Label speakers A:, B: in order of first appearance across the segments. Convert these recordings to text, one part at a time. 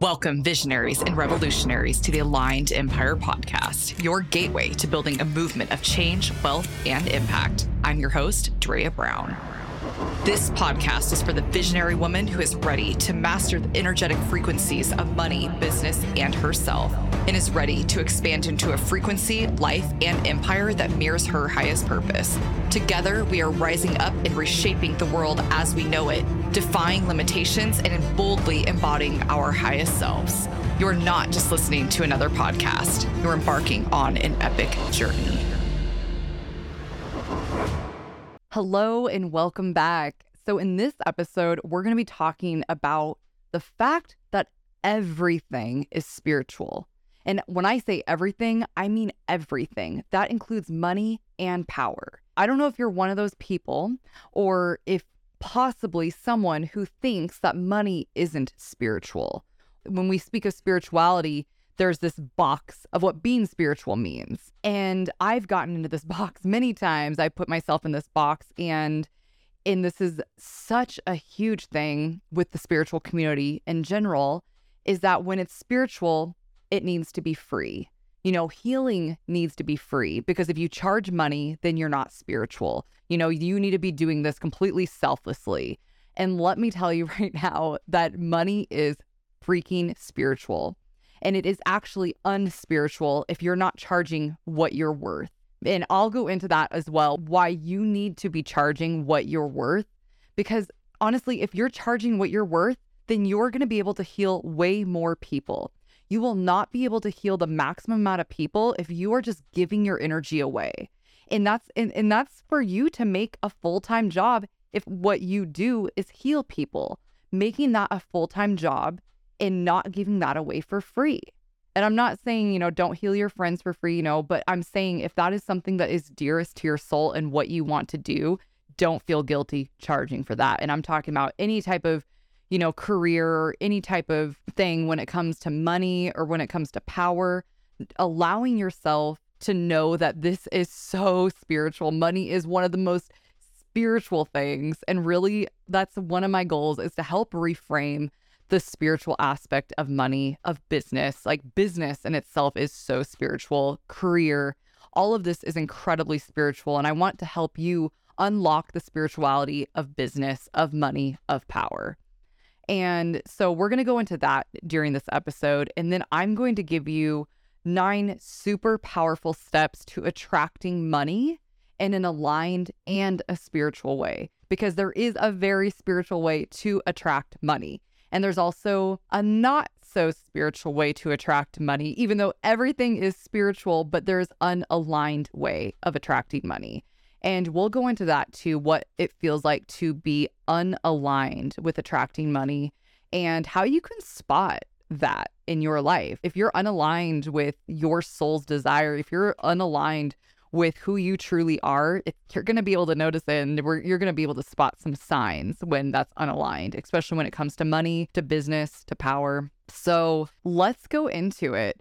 A: Welcome, visionaries and revolutionaries, to the Aligned Empire podcast, your gateway to building a movement of change, wealth, and impact. I'm your host, Drea Brown. This podcast is for the visionary woman who is ready to master the energetic frequencies of money, business, and herself, and is ready to expand into a frequency, life, and empire that mirrors her highest purpose. Together, we are rising up and reshaping the world as we know it, defying limitations and boldly embodying our highest selves. You're not just listening to another podcast, you're embarking on an epic journey. Hello and welcome back. So, in this episode, we're going to be talking about the fact that everything is spiritual. And when I say everything, I mean everything. That includes money and power. I don't know if you're one of those people or if possibly someone who thinks that money isn't spiritual. When we speak of spirituality, there's this box of what being spiritual means. And I've gotten into this box many times. I put myself in this box and and this is such a huge thing with the spiritual community in general is that when it's spiritual, it needs to be free. You know, healing needs to be free because if you charge money, then you're not spiritual. You know, you need to be doing this completely selflessly. And let me tell you right now that money is freaking spiritual. And it is actually unspiritual if you're not charging what you're worth. And I'll go into that as well, why you need to be charging what you're worth. Because honestly, if you're charging what you're worth, then you're going to be able to heal way more people. You will not be able to heal the maximum amount of people if you are just giving your energy away. And that's and, and that's for you to make a full-time job if what you do is heal people. Making that a full-time job and not giving that away for free. And I'm not saying, you know, don't heal your friends for free, you know, but I'm saying if that is something that is dearest to your soul and what you want to do, don't feel guilty charging for that. And I'm talking about any type of, you know, career or any type of thing when it comes to money or when it comes to power, allowing yourself to know that this is so spiritual. Money is one of the most spiritual things. And really, that's one of my goals is to help reframe the spiritual aspect of money, of business. Like business in itself is so spiritual, career, all of this is incredibly spiritual. And I want to help you unlock the spirituality of business, of money, of power. And so we're going to go into that during this episode. And then I'm going to give you nine super powerful steps to attracting money in an aligned and a spiritual way, because there is a very spiritual way to attract money. And there's also a not so spiritual way to attract money, even though everything is spiritual, but there's an aligned way of attracting money. And we'll go into that too, what it feels like to be unaligned with attracting money and how you can spot that in your life. If you're unaligned with your soul's desire, if you're unaligned with who you truly are, you're going to be able to notice it and you're going to be able to spot some signs when that's unaligned, especially when it comes to money, to business, to power. So let's go into it.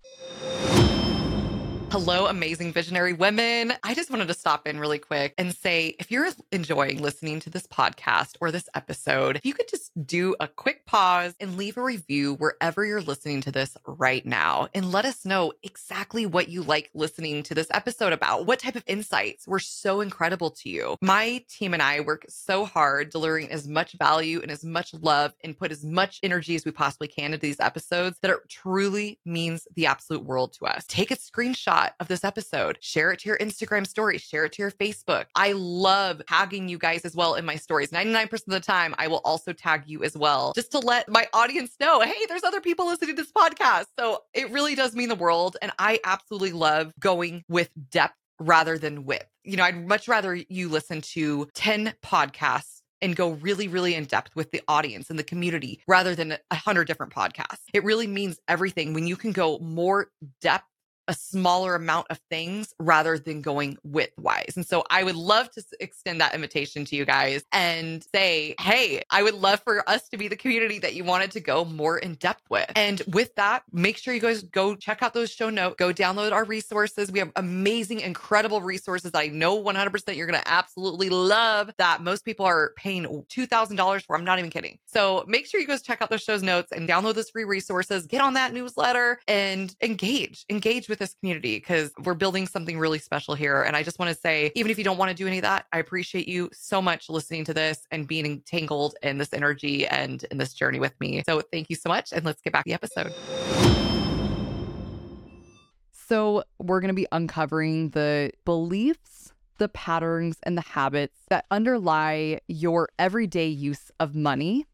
A: Hello, amazing visionary women. I just wanted to stop in really quick and say if you're enjoying listening to this podcast or this episode, if you could just do a quick pause and leave a review wherever you're listening to this right now and let us know exactly what you like listening to this episode about. What type of insights were so incredible to you? My team and I work so hard delivering as much value and as much love and put as much energy as we possibly can into these episodes that it truly means the absolute world to us. Take a screenshot of this episode. Share it to your Instagram story, share it to your Facebook. I love tagging you guys as well in my stories. 99% of the time, I will also tag you as well, just to let my audience know hey, there's other people listening to this podcast. So it really does mean the world. And I absolutely love going with depth rather than width. You know, I'd much rather you listen to 10 podcasts and go really, really in depth with the audience and the community rather than a hundred different podcasts. It really means everything when you can go more depth a smaller amount of things rather than going widthwise. And so I would love to extend that invitation to you guys and say, hey, I would love for us to be the community that you wanted to go more in depth with. And with that, make sure you guys go check out those show notes, go download our resources. We have amazing, incredible resources that I know 100% you're going to absolutely love that most people are paying $2,000 for. I'm not even kidding. So make sure you guys check out those shows notes and download those free resources, get on that newsletter and engage, engage with this community because we're building something really special here. And I just want to say, even if you don't want to do any of that, I appreciate you so much listening to this and being entangled in this energy and in this journey with me. So thank you so much. And let's get back to the episode. So, we're going to be uncovering the beliefs, the patterns, and the habits that underlie your everyday use of money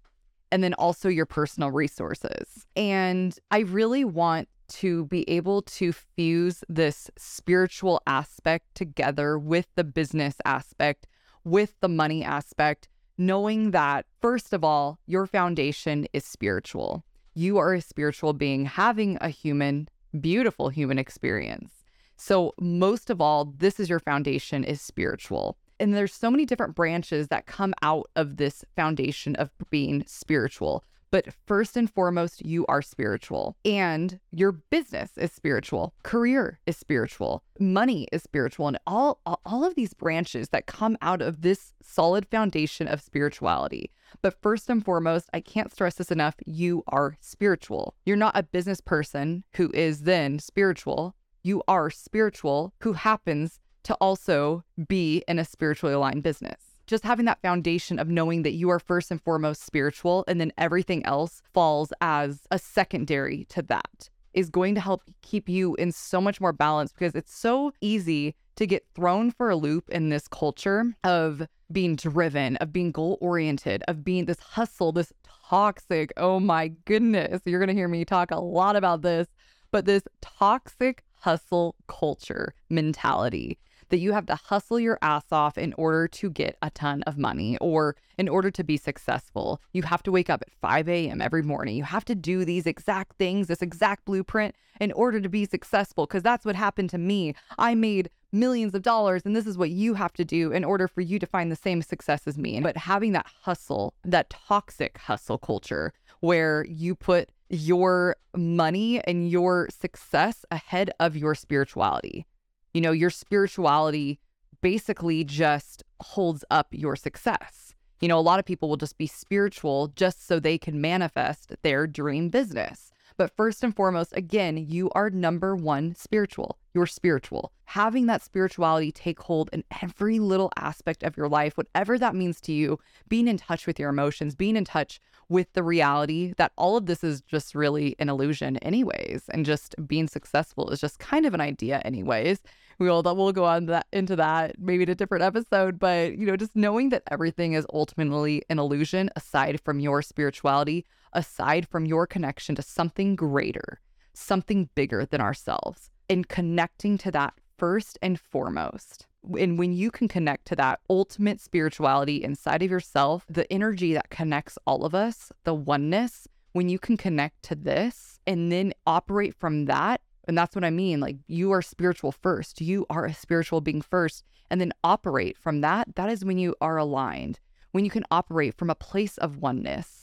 A: and then also your personal resources. And I really want to be able to fuse this spiritual aspect together with the business aspect, with the money aspect, knowing that, first of all, your foundation is spiritual. You are a spiritual being having a human, beautiful human experience. So, most of all, this is your foundation is spiritual. And there's so many different branches that come out of this foundation of being spiritual. But first and foremost, you are spiritual and your business is spiritual, career is spiritual, money is spiritual, and all, all of these branches that come out of this solid foundation of spirituality. But first and foremost, I can't stress this enough you are spiritual. You're not a business person who is then spiritual. You are spiritual who happens to also be in a spiritually aligned business. Just having that foundation of knowing that you are first and foremost spiritual and then everything else falls as a secondary to that is going to help keep you in so much more balance because it's so easy to get thrown for a loop in this culture of being driven, of being goal oriented, of being this hustle, this toxic. Oh my goodness. You're going to hear me talk a lot about this, but this toxic hustle culture mentality that you have to hustle your ass off in order to get a ton of money or in order to be successful. You have to wake up at 5 a.m. every morning. You have to do these exact things, this exact blueprint in order to be successful because that's what happened to me. I made millions of dollars and this is what you have to do in order for you to find the same success as me. But having that hustle, that toxic hustle culture where you put your money and your success ahead of your spirituality you know, your spirituality basically just holds up your success. You know, a lot of people will just be spiritual just so they can manifest their dream business. But first and foremost, again, you are number one spiritual. You're spiritual. Having that spirituality take hold in every little aspect of your life, whatever that means to you, being in touch with your emotions, being in touch with the reality that all of this is just really an illusion, anyways, and just being successful is just kind of an idea, anyways. We'll we'll go on that into that maybe in a different episode, but you know, just knowing that everything is ultimately an illusion aside from your spirituality aside from your connection to something greater, something bigger than ourselves, and connecting to that first and foremost. And when you can connect to that ultimate spirituality inside of yourself, the energy that connects all of us, the oneness, when you can connect to this and then operate from that, and that's what I mean. Like you are spiritual first, you are a spiritual being first, and then operate from that. That is when you are aligned, when you can operate from a place of oneness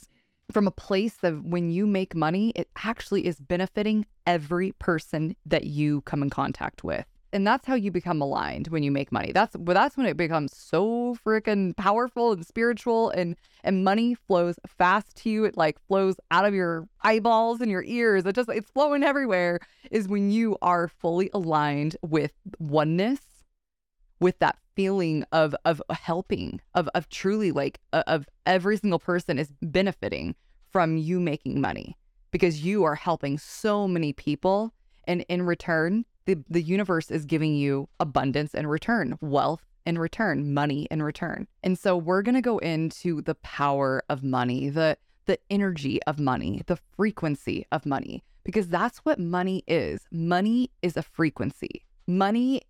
A: from a place of when you make money, it actually is benefiting every person that you come in contact with. And that's how you become aligned when you make money. That's that's when it becomes so freaking powerful and spiritual and and money flows fast to you. It like flows out of your eyeballs and your ears. It just it's flowing everywhere is when you are fully aligned with oneness, with that feeling of of helping of of truly like of every single person is benefiting from you making money because you are helping so many people. And in return the the universe is giving you abundance in return wealth in return money in return. And so we're going to go into the power of money the the energy of money the frequency of money because that's what money is. Money is a frequency. Money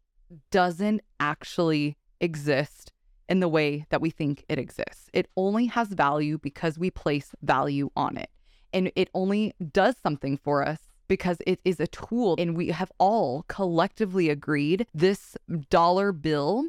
A: doesn't actually exist in the way that we think it exists. It only has value because we place value on it. And it only does something for us because it is a tool and we have all collectively agreed this dollar bill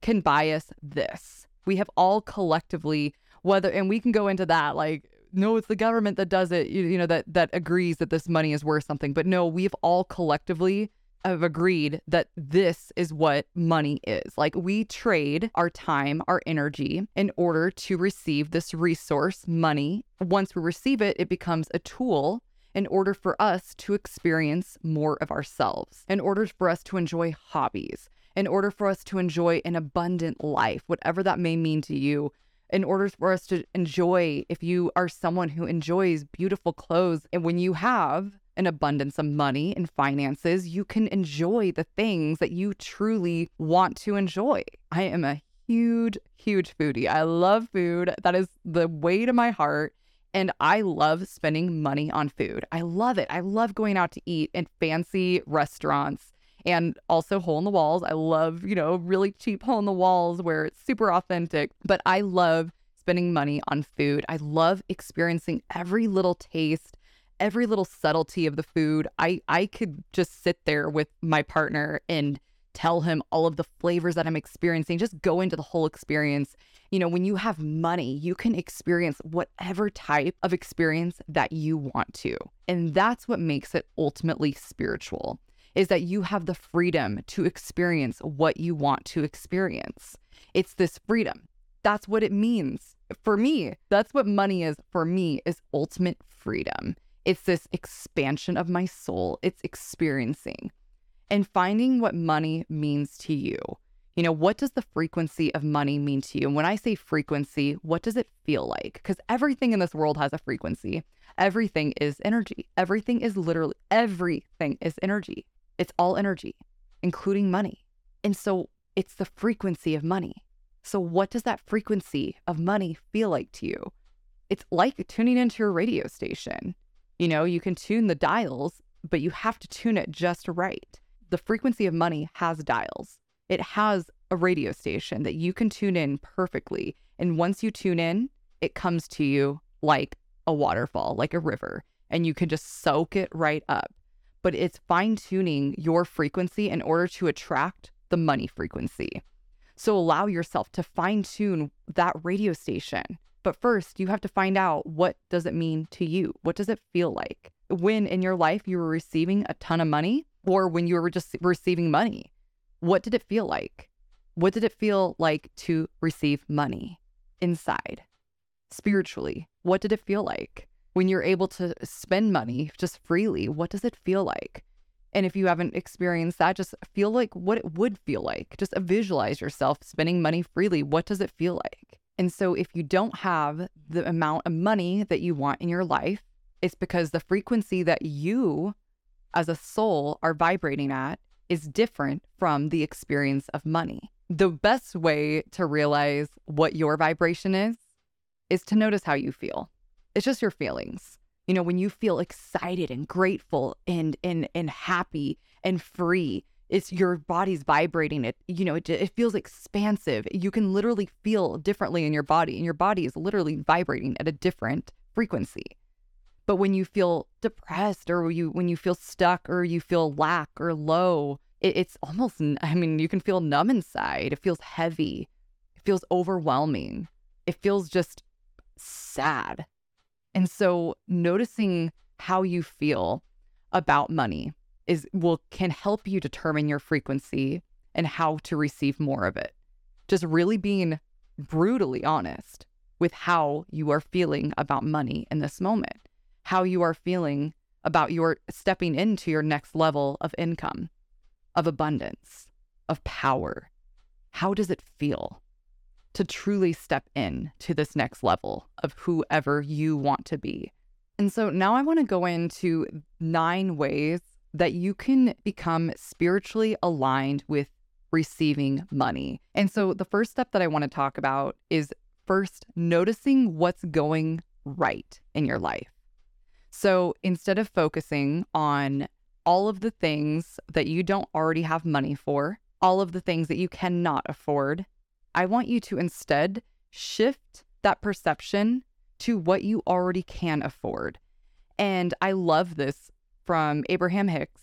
A: can buy us this. We have all collectively whether and we can go into that like no it's the government that does it you, you know that that agrees that this money is worth something but no we've all collectively have agreed that this is what money is. Like we trade our time, our energy in order to receive this resource, money. Once we receive it, it becomes a tool in order for us to experience more of ourselves, in order for us to enjoy hobbies, in order for us to enjoy an abundant life, whatever that may mean to you. In order for us to enjoy, if you are someone who enjoys beautiful clothes, and when you have an abundance of money and finances, you can enjoy the things that you truly want to enjoy. I am a huge, huge foodie. I love food. That is the way to my heart. And I love spending money on food. I love it. I love going out to eat in fancy restaurants and also hole in the walls. I love, you know, really cheap hole in the walls where it's super authentic, but I love spending money on food. I love experiencing every little taste every little subtlety of the food. I I could just sit there with my partner and tell him all of the flavors that I'm experiencing, just go into the whole experience. You know, when you have money, you can experience whatever type of experience that you want to. And that's what makes it ultimately spiritual is that you have the freedom to experience what you want to experience. It's this freedom. That's what it means. For me, that's what money is for me is ultimate freedom. It's this expansion of my soul. It's experiencing and finding what money means to you. You know, what does the frequency of money mean to you? And when I say frequency, what does it feel like? Because everything in this world has a frequency. Everything is energy. Everything is literally, everything is energy. It's all energy, including money. And so it's the frequency of money. So, what does that frequency of money feel like to you? It's like tuning into your radio station. You know, you can tune the dials, but you have to tune it just right. The frequency of money has dials. It has a radio station that you can tune in perfectly. And once you tune in, it comes to you like a waterfall, like a river, and you can just soak it right up. But it's fine tuning your frequency in order to attract the money frequency. So allow yourself to fine tune that radio station but first, you have to find out what does it mean to you? What does it feel like? When in your life you were receiving a ton of money or when you were just receiving money? What did it feel like? What did it feel like to receive money inside? Spiritually, what did it feel like? When you're able to spend money just freely, what does it feel like? And if you haven't experienced that, just feel like what it would feel like. Just visualize yourself spending money freely. What does it feel like? And so, if you don't have the amount of money that you want in your life, it's because the frequency that you as a soul are vibrating at is different from the experience of money. The best way to realize what your vibration is is to notice how you feel. It's just your feelings. You know, when you feel excited and grateful and and and happy and free, it's your body's vibrating it you know it, it feels expansive. You can literally feel differently in your body and your body is literally vibrating at a different frequency. But when you feel depressed or you when you feel stuck or you feel lack or low it, it's almost i mean you can feel numb inside. It feels heavy. It feels overwhelming. It feels just sad. And so noticing how you feel about money is will can help you determine your frequency and how to receive more of it. Just really being brutally honest with how you are feeling about money in this moment, how you are feeling about your stepping into your next level of income, of abundance, of power. How does it feel to truly step in to this next level of whoever you want to be? And so now I want to go into nine ways that you can become spiritually aligned with receiving money. And so the first step that I want to talk about is first noticing what's going right in your life. So instead of focusing on all of the things that you don't already have money for, all of the things that you cannot afford, I want you to instead shift that perception to what you already can afford. And I love this from Abraham Hicks,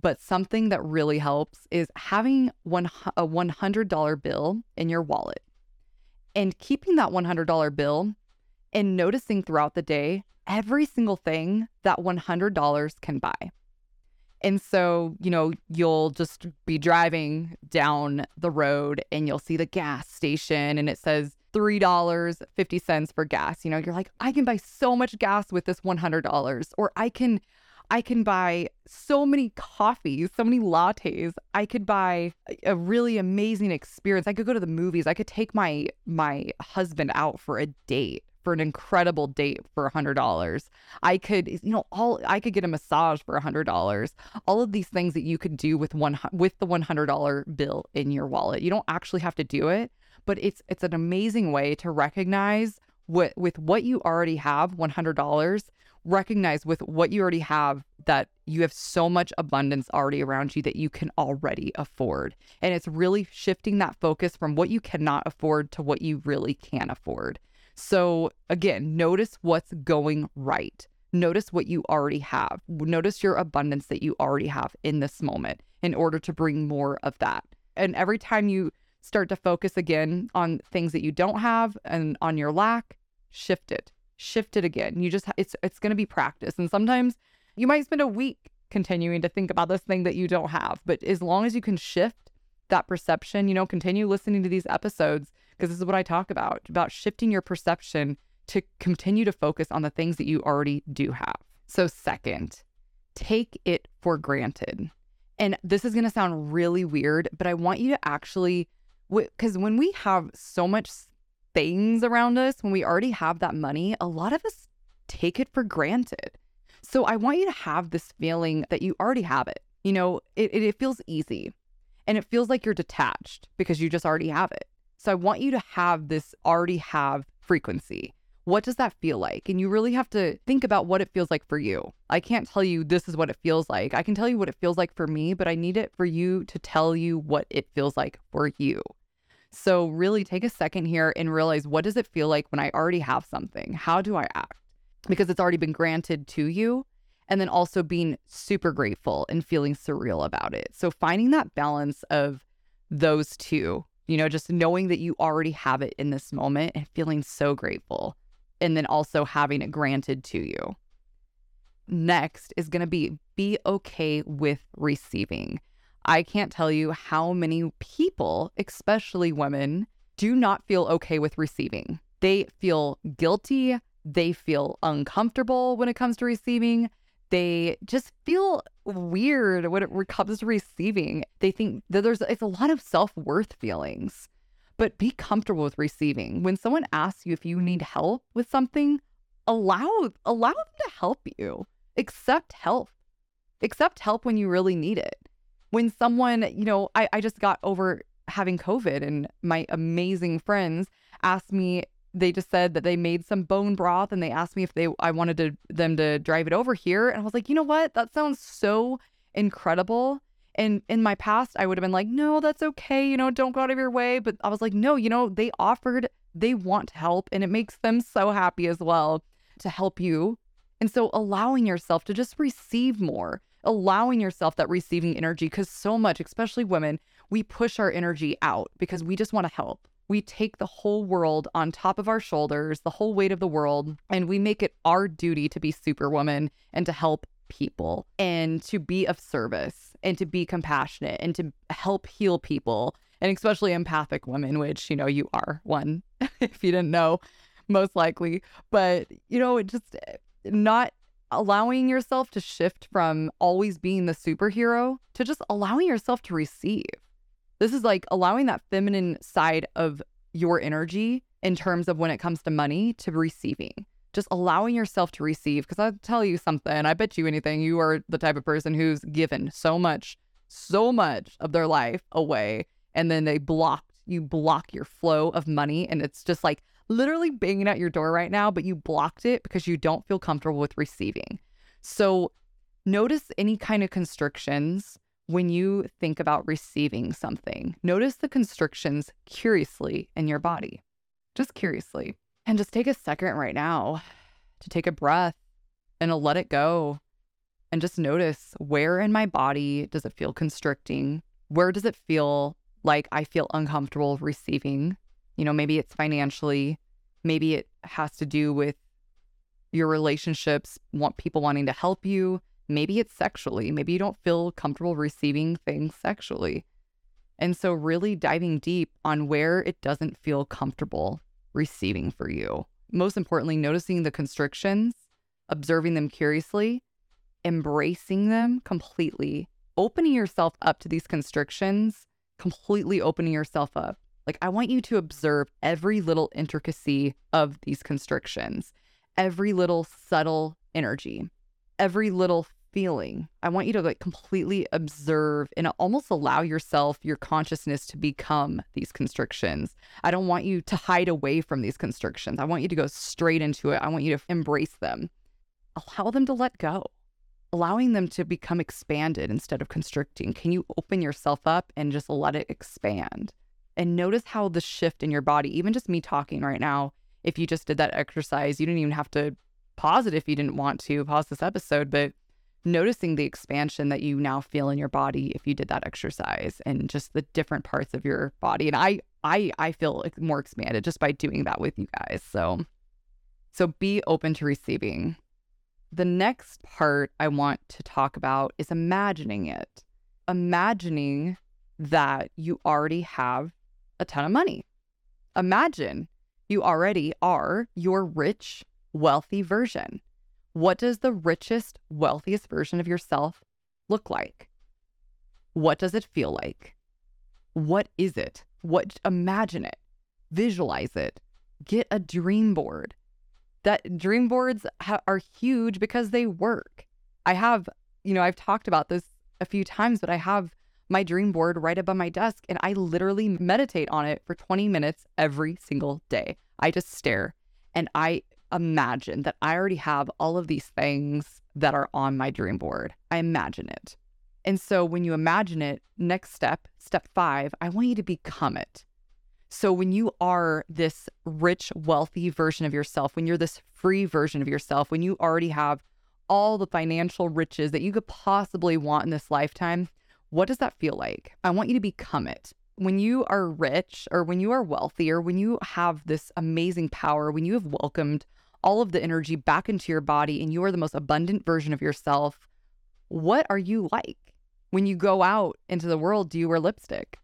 A: but something that really helps is having one a $100 bill in your wallet and keeping that $100 bill and noticing throughout the day every single thing that $100 can buy. And so, you know, you'll just be driving down the road and you'll see the gas station and it says $3.50 for gas. You know, you're like, I can buy so much gas with this $100 or I can I can buy so many coffees, so many lattes. I could buy a really amazing experience. I could go to the movies. I could take my my husband out for a date for an incredible date for a hundred dollars. I could, you know, all I could get a massage for a hundred dollars. All of these things that you could do with one with the one hundred dollar bill in your wallet. You don't actually have to do it, but it's it's an amazing way to recognize what with what you already have, one hundred dollars. Recognize with what you already have that you have so much abundance already around you that you can already afford. And it's really shifting that focus from what you cannot afford to what you really can afford. So, again, notice what's going right. Notice what you already have. Notice your abundance that you already have in this moment in order to bring more of that. And every time you start to focus again on things that you don't have and on your lack, shift it. Shift it again. You just it's it's going to be practice. And sometimes you might spend a week continuing to think about this thing that you don't have, but as long as you can shift that perception, you know, continue listening to these episodes because this is what I talk about about shifting your perception to continue to focus on the things that you already do have. So, second, take it for granted. And this is going to sound really weird, but I want you to actually, because when we have so much things around us, when we already have that money, a lot of us take it for granted. So I want you to have this feeling that you already have it. You know, it, it, it feels easy and it feels like you're detached because you just already have it. So I want you to have this already have frequency. What does that feel like? And you really have to think about what it feels like for you. I can't tell you this is what it feels like. I can tell you what it feels like for me, but I need it for you to tell you what it feels like for you. So really take a second here and realize what does it feel like when I already have something? How do I act? Because it's already been granted to you. And then also being super grateful and feeling surreal about it. So finding that balance of those two you know, just knowing that you already have it in this moment and feeling so grateful. And then also having it granted to you. Next is going to be be okay with receiving. I can't tell you how many people, especially women, do not feel okay with receiving. They feel guilty. They feel uncomfortable when it comes to receiving they just feel weird when it comes to receiving. They think that there's it's a lot of self-worth feelings. But be comfortable with receiving. When someone asks you if you need help with something, allow allow them to help you. Accept help. Accept help when you really need it. When someone, you know, I, I just got over having COVID and my amazing friends asked me they just said that they made some bone broth and they asked me if they I wanted to them to drive it over here and I was like, "You know what? That sounds so incredible." And in my past, I would have been like, "No, that's okay, you know, don't go out of your way." But I was like, "No, you know, they offered, they want help and it makes them so happy as well to help you." And so allowing yourself to just receive more, allowing yourself that receiving energy cuz so much, especially women, we push our energy out because we just want to help we take the whole world on top of our shoulders, the whole weight of the world, and we make it our duty to be superwoman and to help people and to be of service and to be compassionate and to help heal people and especially empathic women, which, you know, you are one, if you didn't know, most likely. But, you know, it just eh, not allowing yourself to shift from always being the superhero to just allowing yourself to receive. This is like allowing that feminine side of your energy in terms of when it comes to money to receiving. Just allowing yourself to receive. Because I'll tell you something, I bet you anything, you are the type of person who's given so much, so much of their life away. And then they block, you block your flow of money. And it's just like literally banging at your door right now, but you blocked it because you don't feel comfortable with receiving. So notice any kind of constrictions when you think about receiving something, notice the constrictions curiously in your body, just curiously. And just take a second right now to take a breath and to let it go and just notice where in my body does it feel constricting? Where does it feel like I feel uncomfortable receiving? You know, maybe it's financially, maybe it has to do with your relationships, want people wanting to help you. Maybe it's sexually. Maybe you don't feel comfortable receiving things sexually. And so, really diving deep on where it doesn't feel comfortable receiving for you. Most importantly, noticing the constrictions, observing them curiously, embracing them completely, opening yourself up to these constrictions, completely opening yourself up. Like, I want you to observe every little intricacy of these constrictions, every little subtle energy, every little feeling. I want you to like completely observe and almost allow yourself, your consciousness to become these constrictions. I don't want you to hide away from these constrictions. I want you to go straight into it. I want you to embrace them, allow them to let go allowing them to become expanded instead of constricting. Can you open yourself up and just let it expand? And notice how the shift in your body, even just me talking right now, if you just did that exercise, you didn't even have to pause it if you didn't want to pause this episode, but noticing the expansion that you now feel in your body if you did that exercise and just the different parts of your body. And I I I feel more expanded just by doing that with you guys. So so be open to receiving the next part I want to talk about is imagining it. Imagining that you already have a ton of money. Imagine you already are your rich, wealthy version. What does the richest, wealthiest version of yourself look like? What does it feel like? What is it? What imagine it. Visualize it. Get a dream board that dream boards ha- are huge because they work. I have, you know, I've talked about this a few times, but I have my dream board right above my desk and I literally meditate on it for 20 minutes every single day. I just stare and I imagine that I already have all of these things that are on my dream board. I imagine it. And so when you imagine it, next step, step five, I want you to become it. So when you are this rich, wealthy version of yourself, when you're this free version of yourself, when you already have all the financial riches that you could possibly want in this lifetime, what does that feel like? I want you to become it. When you are rich or when you are wealthy or when you have this amazing power, when you have welcomed all of the energy back into your body and you are the most abundant version of yourself, what are you like? When you go out into the world, do you wear lipstick?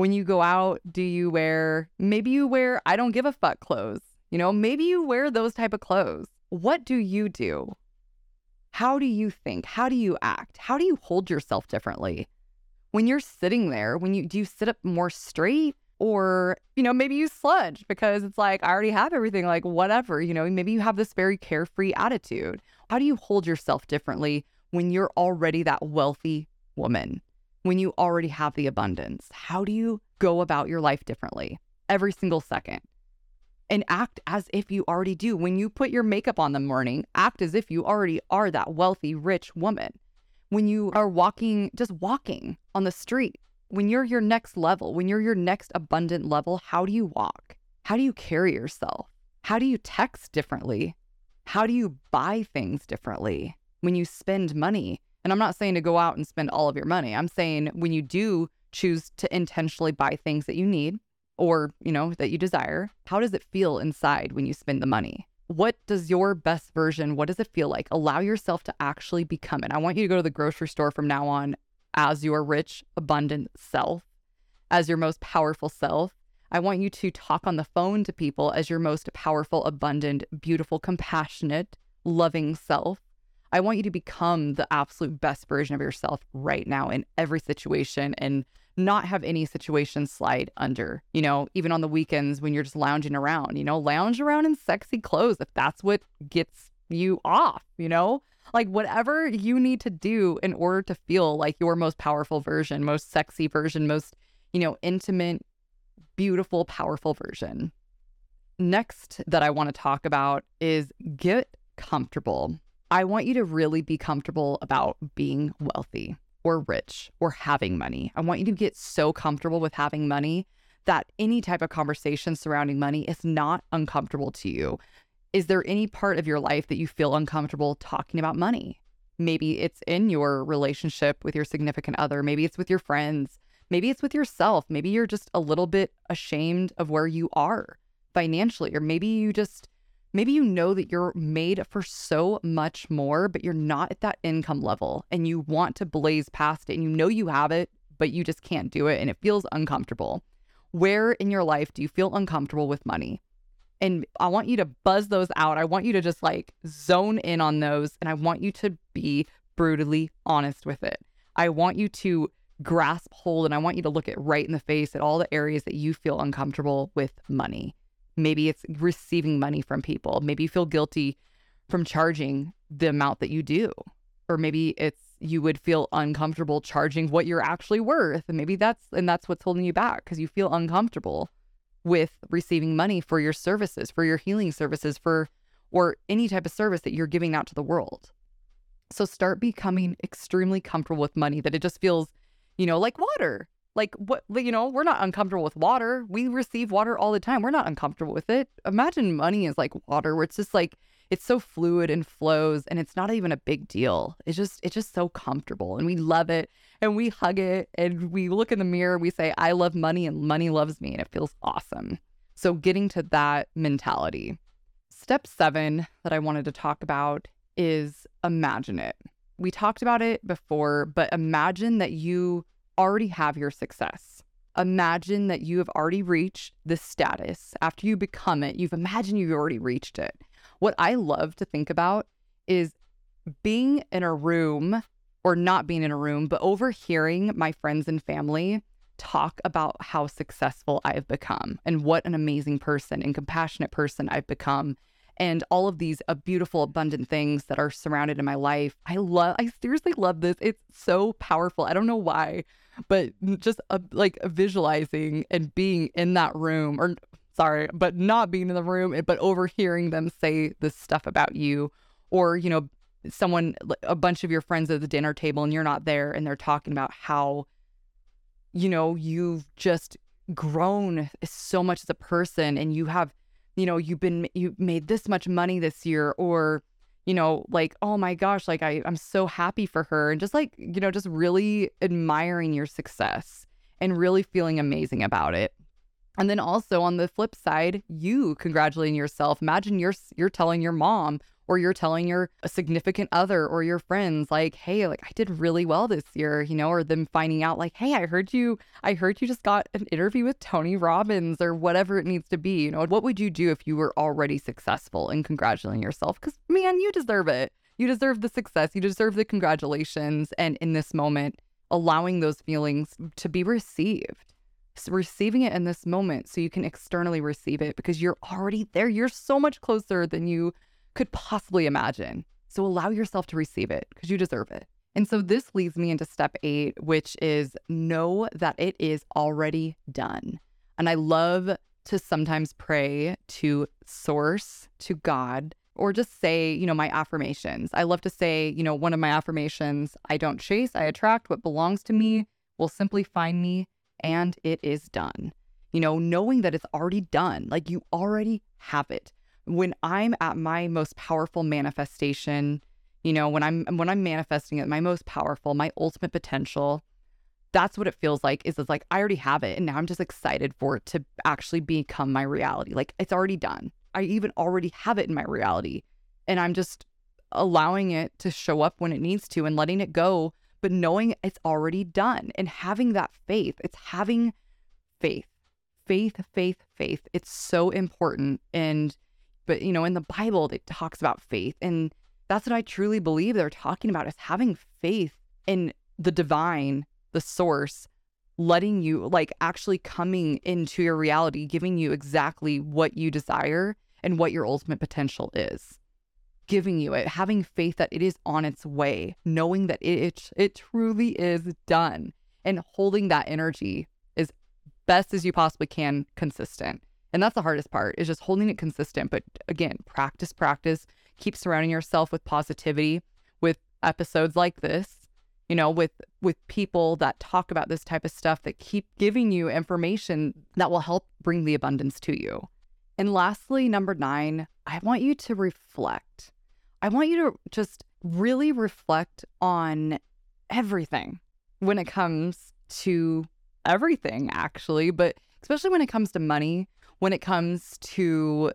A: when you go out, do you wear maybe you wear I don't give a fuck clothes? You know, maybe you wear those type of clothes. What do you do? How do you think? How do you act? How do you hold yourself differently? When you're sitting there, when you do you sit up more straight or, you know, maybe you sludge because it's like I already have everything like whatever, you know, maybe you have this very carefree attitude. How do you hold yourself differently when you're already that wealthy woman? when you already have the abundance? How do you go about your life differently every single second? And act as if you already do. When you put your makeup on the morning, act as if you already are that wealthy, rich woman. When you are walking, just walking on the street, when you're your next level, when you're your next abundant level, how do you walk? How do you carry yourself? How do you text differently? How do you buy things differently? When you spend money, and I'm not saying to go out and spend all of your money. I'm saying when you do choose to intentionally buy things that you need or, you know, that you desire, how does it feel inside when you spend the money? What does your best version, what does it feel like? Allow yourself to actually become it. I want you to go to the grocery store from now on as your rich, abundant self, as your most powerful self. I want you to talk on the phone to people as your most powerful, abundant, beautiful, compassionate, loving self. I want you to become the absolute best version of yourself right now in every situation and not have any situation slide under. You know, even on the weekends when you're just lounging around, you know, lounge around in sexy clothes if that's what gets you off, you know? Like whatever you need to do in order to feel like your most powerful version, most sexy version, most, you know, intimate, beautiful, powerful version. Next, that I want to talk about is get comfortable. I want you to really be comfortable about being wealthy or rich or having money. I want you to get so comfortable with having money that any type of conversation surrounding money is not uncomfortable to you. Is there any part of your life that you feel uncomfortable talking about money? Maybe it's in your relationship with your significant other. Maybe it's with your friends. Maybe it's with yourself. Maybe you're just a little bit ashamed of where you are financially, or maybe you just, maybe you know that you're made for so much more, but you're not at that income level and you want to blaze past it and you know you have it, but you just can't do it and it feels uncomfortable. Where in your life do you feel uncomfortable with money? And I want you to buzz those out. I want you to just like zone in on those. And I want you to be brutally honest with it. I want you to grasp hold and I want you to look it right in the face at all the areas that you feel uncomfortable with money. Maybe it's receiving money from people. Maybe you feel guilty from charging the amount that you do. Or maybe it's you would feel uncomfortable charging what you're actually worth. And maybe that's and that's what's holding you back because you feel uncomfortable with receiving money for your services, for your healing services, for or any type of service that you're giving out to the world. So start becoming extremely comfortable with money that it just feels, you know, like water. Like what, you know, we're not uncomfortable with water. We receive water all the time. We're not uncomfortable with it. Imagine money is like water where it's just like it's so fluid and flows and it's not even a big deal. It's just it's just so comfortable and we love it and we hug it and we look in the mirror, and we say, I love money and money loves me. And it feels awesome. So, getting to that mentality. Step seven that I wanted to talk about is imagine it. We talked about it before, but imagine that you already have your success. Imagine that you have already reached this status. After you become it, you've imagined you've already reached it. What I love to think about is being in a room or not being in a room, but overhearing my friends and family talk about how successful I've become and what an amazing person and compassionate person I've become and all of these uh, beautiful abundant things that are surrounded in my life. I love I seriously love this. It's so powerful. I don't know why, but just uh, like visualizing and being in that room or sorry, but not being in the room but overhearing them say this stuff about you or you know someone a bunch of your friends at the dinner table and you're not there and they're talking about how you know you've just grown so much as a person and you have you know you've been you made this much money this year or you know like oh my gosh like I, i'm so happy for her and just like you know just really admiring your success and really feeling amazing about it. And then also on the flip side you congratulating yourself. Imagine you're you're telling your mom or you're telling your significant other or your friends like hey like i did really well this year you know or them finding out like hey i heard you i heard you just got an interview with tony robbins or whatever it needs to be you know? What would you do if you were already successful and congratulating yourself? Because man you deserve it. You deserve the success. You deserve the congratulations and in this moment allowing those feelings to be received. Receiving it in this moment so you can externally receive it because you're already there. You're so much closer than you could possibly imagine. So allow yourself to receive it because you deserve it. And so this leads me into step eight, which is know that it is already done. And I love to sometimes pray to source, to God, or just say, you know, my affirmations. I love to say, you know, one of my affirmations I don't chase, I attract what belongs to me, will simply find me, and it is done. You know, knowing that it's already done, like you already have it when I'm at my most powerful manifestation, you know, when I'm when I'm manifesting at my most powerful, my ultimate potential, that's what it feels like is it's like I already have it and now I'm just excited for it to actually become my reality. Like it's already done. I even already have it in my reality. And I'm just allowing it to show up when it needs to and letting it go, but knowing it's already done and having that faith. It's having faith. Faith, faith, faith. It's so important and but you know in the bible it talks about faith and that's what i truly believe they're talking about is having faith in the divine the source letting you like actually coming into your reality giving you exactly what you desire and what your ultimate potential is. Giving you it having faith that it is on its way knowing that it it, it truly is done and holding that energy as best as you possibly can consistent and that's the hardest part is just holding it consistent. But again, practice, practice, keep surrounding yourself with positivity, with episodes like this, you know, with with people that talk about this type of stuff that keep giving you information that will help bring the abundance to you. And lastly, number 9, I want you to reflect. I want you to just really reflect on everything when it comes to everything, actually, but especially when it comes to money, when it comes to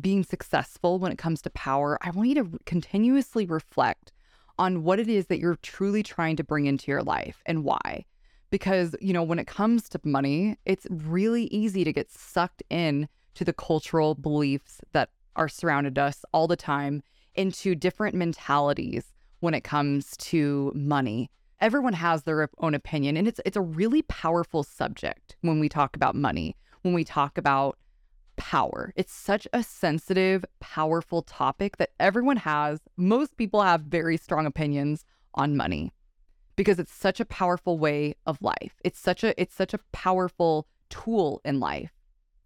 A: being successful, when it comes to power. I want you to continuously reflect on what it is that you're truly trying to bring into your life and why. Because, you know, when it comes to money, it's really easy to get sucked in to the cultural beliefs that are surrounded us all the time into different mentalities when it comes to money. Everyone has their own opinion and it's it's a really powerful subject when we talk about money, when we talk about power. It's such a sensitive, powerful topic that everyone has. Most people have very strong opinions on money because it's such a powerful way of life. It's such a it's such a powerful tool in life.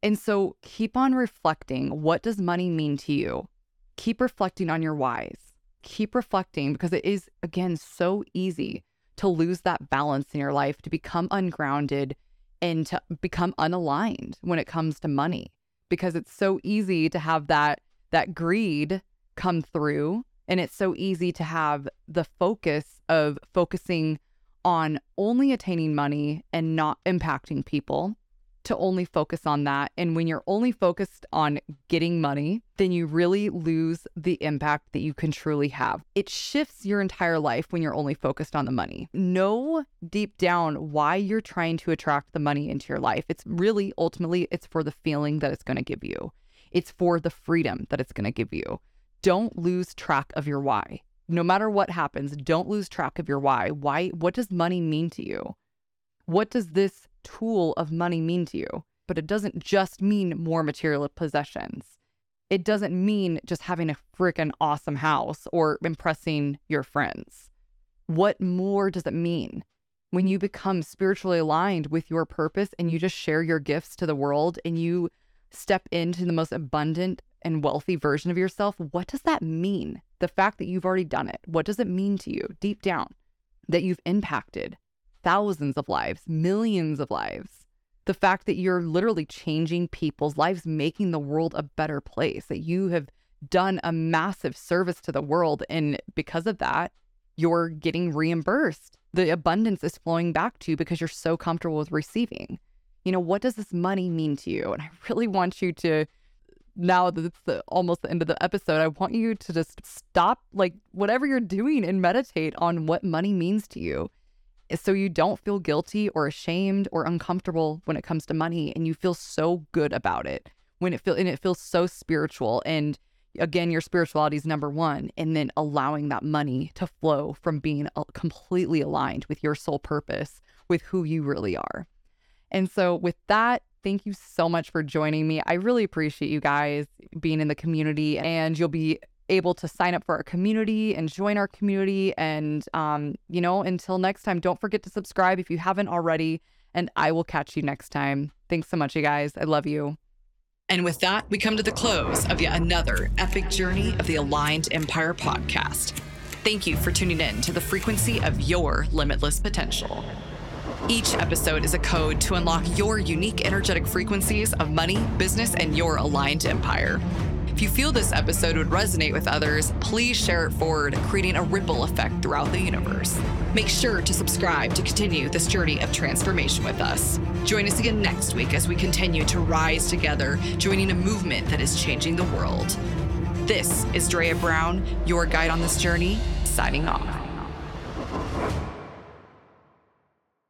A: And so keep on reflecting. What does money mean to you? Keep reflecting on your whys. Keep reflecting because it is, again, so easy to lose that balance in your life, to become ungrounded and to become unaligned when it comes to money because it's so easy to have that that greed come through and it's so easy to have the focus of focusing on only attaining money and not impacting people to only focus on that. And when you're only focused on getting money, then you really lose the impact that you can truly have. It shifts your entire life when you're only focused on the money. Know deep down why you're trying to attract the money into your life. It's really ultimately it's for the feeling that it's going to give you. It's for the freedom that it's going to give you. Don't lose track of your why. No matter what happens, don't lose track of your why. Why what does money mean to you? What does this tool of money mean to you? But it doesn't just mean more material possessions. It doesn't mean just having a freaking awesome house or impressing your friends. What more does it mean? When you become spiritually aligned with your purpose and you just share your gifts to the world and you step into the most abundant and wealthy version of yourself, what does that mean? The fact that you've already done it, what does it mean to you deep down that you've impacted? Thousands of lives, millions of lives. The fact that you're literally changing people's lives, making the world a better place, that you have done a massive service to the world. And because of that, you're getting reimbursed. The abundance is flowing back to you because you're so comfortable with receiving. You know, what does this money mean to you? And I really want you to, now that it's the, almost the end of the episode, I want you to just stop, like, whatever you're doing and meditate on what money means to you so you don't feel guilty or ashamed or uncomfortable when it comes to money and you feel so good about it when it feel and it feels so spiritual and again your spirituality is number 1 and then allowing that money to flow from being uh, completely aligned with your soul purpose with who you really are. And so with that thank you so much for joining me. I really appreciate you guys being in the community and you'll be able to sign up for our community and join our community. And, um, you know, until next time, don't forget to subscribe if you haven't already. And I will catch you next time. Thanks so much, you guys. I love you.
B: And with that, we come to the close of yet another epic journey of the Aligned Empire podcast. Thank you for tuning in to the frequency of your limitless potential. Each episode is a code to unlock your unique energetic frequencies of money, business, and your aligned empire. If you feel this episode would resonate with others, please share it forward, creating a ripple effect throughout the universe. Make sure to subscribe to continue this journey of transformation with us. Join us again next week as we continue to rise together, joining a movement that is changing the world. This is Drea Brown, your guide on this journey, signing off.